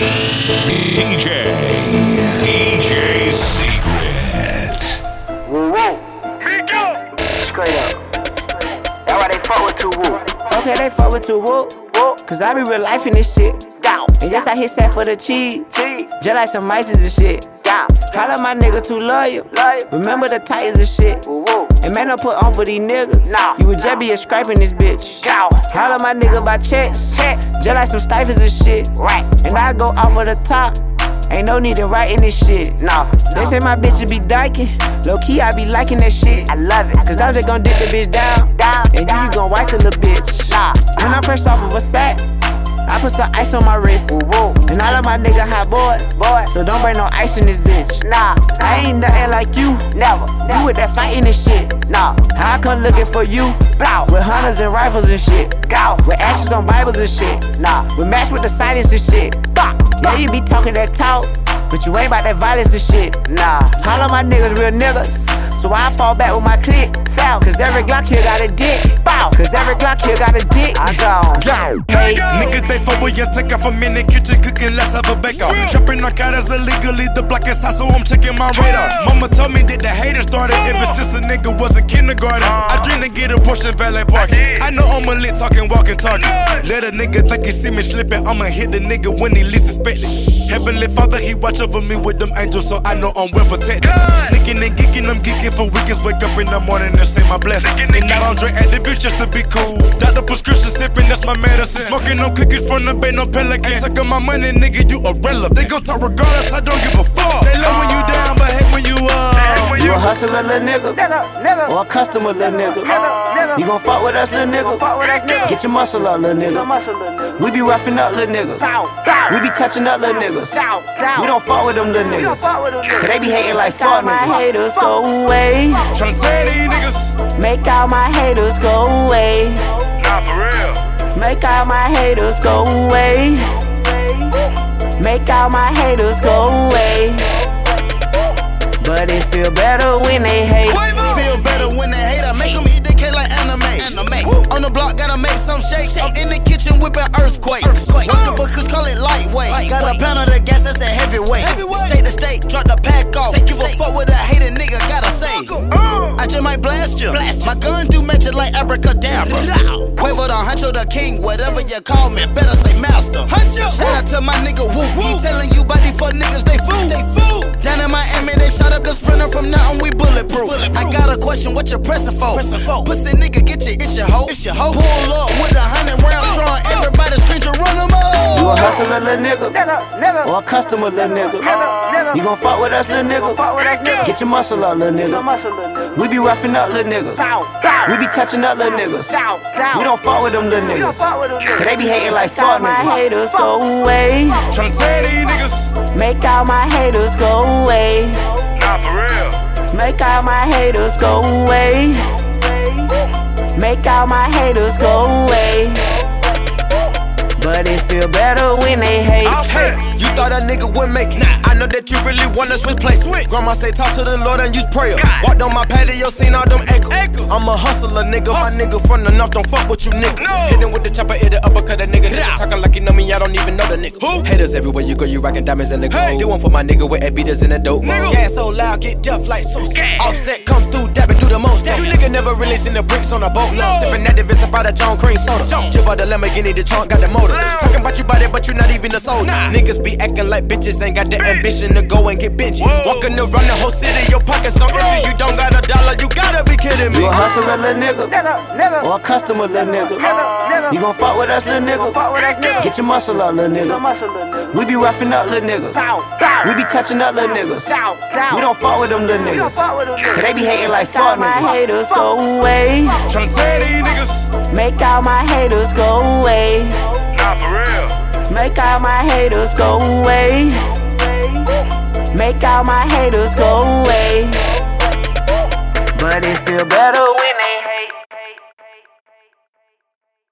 DJ. DJ Secret. Woo woo. Straight up. That's why they fuck with two woo. Okay, they fuck with two Woop. Woo. Cause I be real life in this shit. Down. And yes, I hit set for the cheese. Cheese. Just like some mices and shit. Down. Call up my nigga too loyal. Remember the Titans and shit. And man, don't put on for these niggas. Nah. You would just be a scraping this bitch. Down. Call up my nigga by checks. Check. Just like some stifles and shit. Right. And I go off of the top. Ain't no need to writing this shit. No. They say my bitches be dyking. Low key, I be liking that shit. I love it. Cause I'm just gon' dip the bitch down. Down. And you, you gon' wipe the little bitch. Nah. When I'm fresh off of a sack, I put some ice on my wrist. Woo. And all of my nigga hot boy. Boy. So don't bring no ice in this bitch. Nah. I ain't nothing like you. Never. You with that fighting and shit. Nah. I come looking for you. Blow. With hunters and rifles and shit. Go. With ashes on Bibles and shit. Nah. We match with the silence and shit. Fuck. Yeah, you be talking that talk. But you ain't about that violence and shit. Nah. All of my niggas real niggas. So I fall back with my clique. Sound. Cause every Glock here got a dick. Bow. Cause every Glock here got a dick. I gone. Hey, Niggas they fuck with you, take off a the kitchen cooking, let's have a bake off. Jumping on cars illegally, the block is hot, so I'm checking my radar. Mama told me that the haters started ever since a nigga was in kindergarten. Uh-huh. I dream to get a Porsche valet parking. I know I'm a lit talking, walking target. Let a nigga think he see me slipping, I'ma hit the nigga when he least expect it. Heavenly Father, he watch over me with them angels, so I know I'm well protected. Sneaking and geeking, I'm geeking for weekends. Wake up in the morning and say my blessings. And not on Dre at the beach just to be cool. Doctor prescription sipping, that's my medicine. Smoking no cookies from the bay, no pelican. Ain't sucking my money, nigga, you irrelevant. They gon' talk regardless, I don't give a fuck. They love when you down, hustler, little nigga. Nigga. Nigga. Or a customer, little nigga. Nigga. You gon' fuck with us, little nigga. Fuck with that nigga. Get your muscle up, little nigga. muscle, little nigga. We be roughing up, little niggas. Down. Down. We be touching up, little niggas. Down. Down. We don't fuck with them little We don't niggas. with them Cause niggas. they be hating like fuck my haters go away. Tryna tell these niggas. Make all my haters go away. Nah, for real. Make all my haters go away. Make all my haters go away. But it feel better when they hate. Feel better when they hate. I make them eat the cake like anime. On the block, gotta make some shakes. I'm in the kitchen whipping earthquakes. Once the bookers call it lightweight. Got a pound of the gas, that's a heavyweight. State to state, drop the pack off. Give a fuck what a hater nigga gotta say. Uh. I just might blast you. My guns do magic like abracadabra. Quavo the huncho, the king, whatever you call me, better say master. Shout out to my nigga Woo. He telling you about these fuck niggas, they bulletproof. I got a question, what you pressing for? Pussy nigga, get your itch your hoe. It's your hoe. Pull up with a hundred round uh. drawing, everybody scream to run them You a all. hustler, little nigga. Nigga. Nigga. Or a customer, little nigga. Nigga. Nigga. You gon' fuck with us, little nigga. Fuck with that nigga. Get your muscle up, little nigga. muscle, little nigga. We be roughing up, little niggas. Down. Down. We be touching up, little niggas. Down. Down. We don't fuck with them little We niggas. fuck with them Cause they be hating like fuck niggas. my haters go away. Tryna tell these niggas. Make all my haters go away. Nah, for real. Make all my haters go away. Make all my haters go away. But it feel better when they hate. Hey, you thought a nigga would make it. Nah. I know that you really wanna switch place. Grandma say talk to the Lord and use prayer. Walked on my patio, seen all them acres. I'm a hustler, nigga. My nigga from the north don't fuck with you, nigga. Hit him with the chopper, hit the uppercut, a nigga. nigga. Talking like you know me, I don't even know the nigga. Who? Haters everywhere you go, you rockin' diamonds in the gold. Do one for my nigga with beaters in the dope. Nigga. Yeah, so loud, get deaf like so. Offset come through, dabbing through the most. You nigga never really seen the bricks on a boat. No. Sippin' that Davis about a John Cream soda. Jib out the Lamborghini, the trunk got the motor. Talking about you body, but you not even a soldier. Niggas be acting like bitches, ain't got the ambition to go and get benches. Walking around the whole city, your pockets so empty. You don't got a dollar, you gotta be kidding me. You a hustler, little nigga. Nigga. Nigga. Or a customer, little nigga. Nigga. Nigga. You gon' fuck with us, little nigga. Fuck with that nigga. Get your muscle up, little Some nigga. Muscle, little nigga. We be roughing up, little niggas. Down. Down. We be touching up, little niggas. Down. Down. We don't fuck with them little We niggas. fuck with them Cause they be hating like fuck niggas. my haters go away. Tryna tell these niggas. Make all my haters go away. Nah, for real. Make all my haters go away. Make all my haters go away. But it feel better when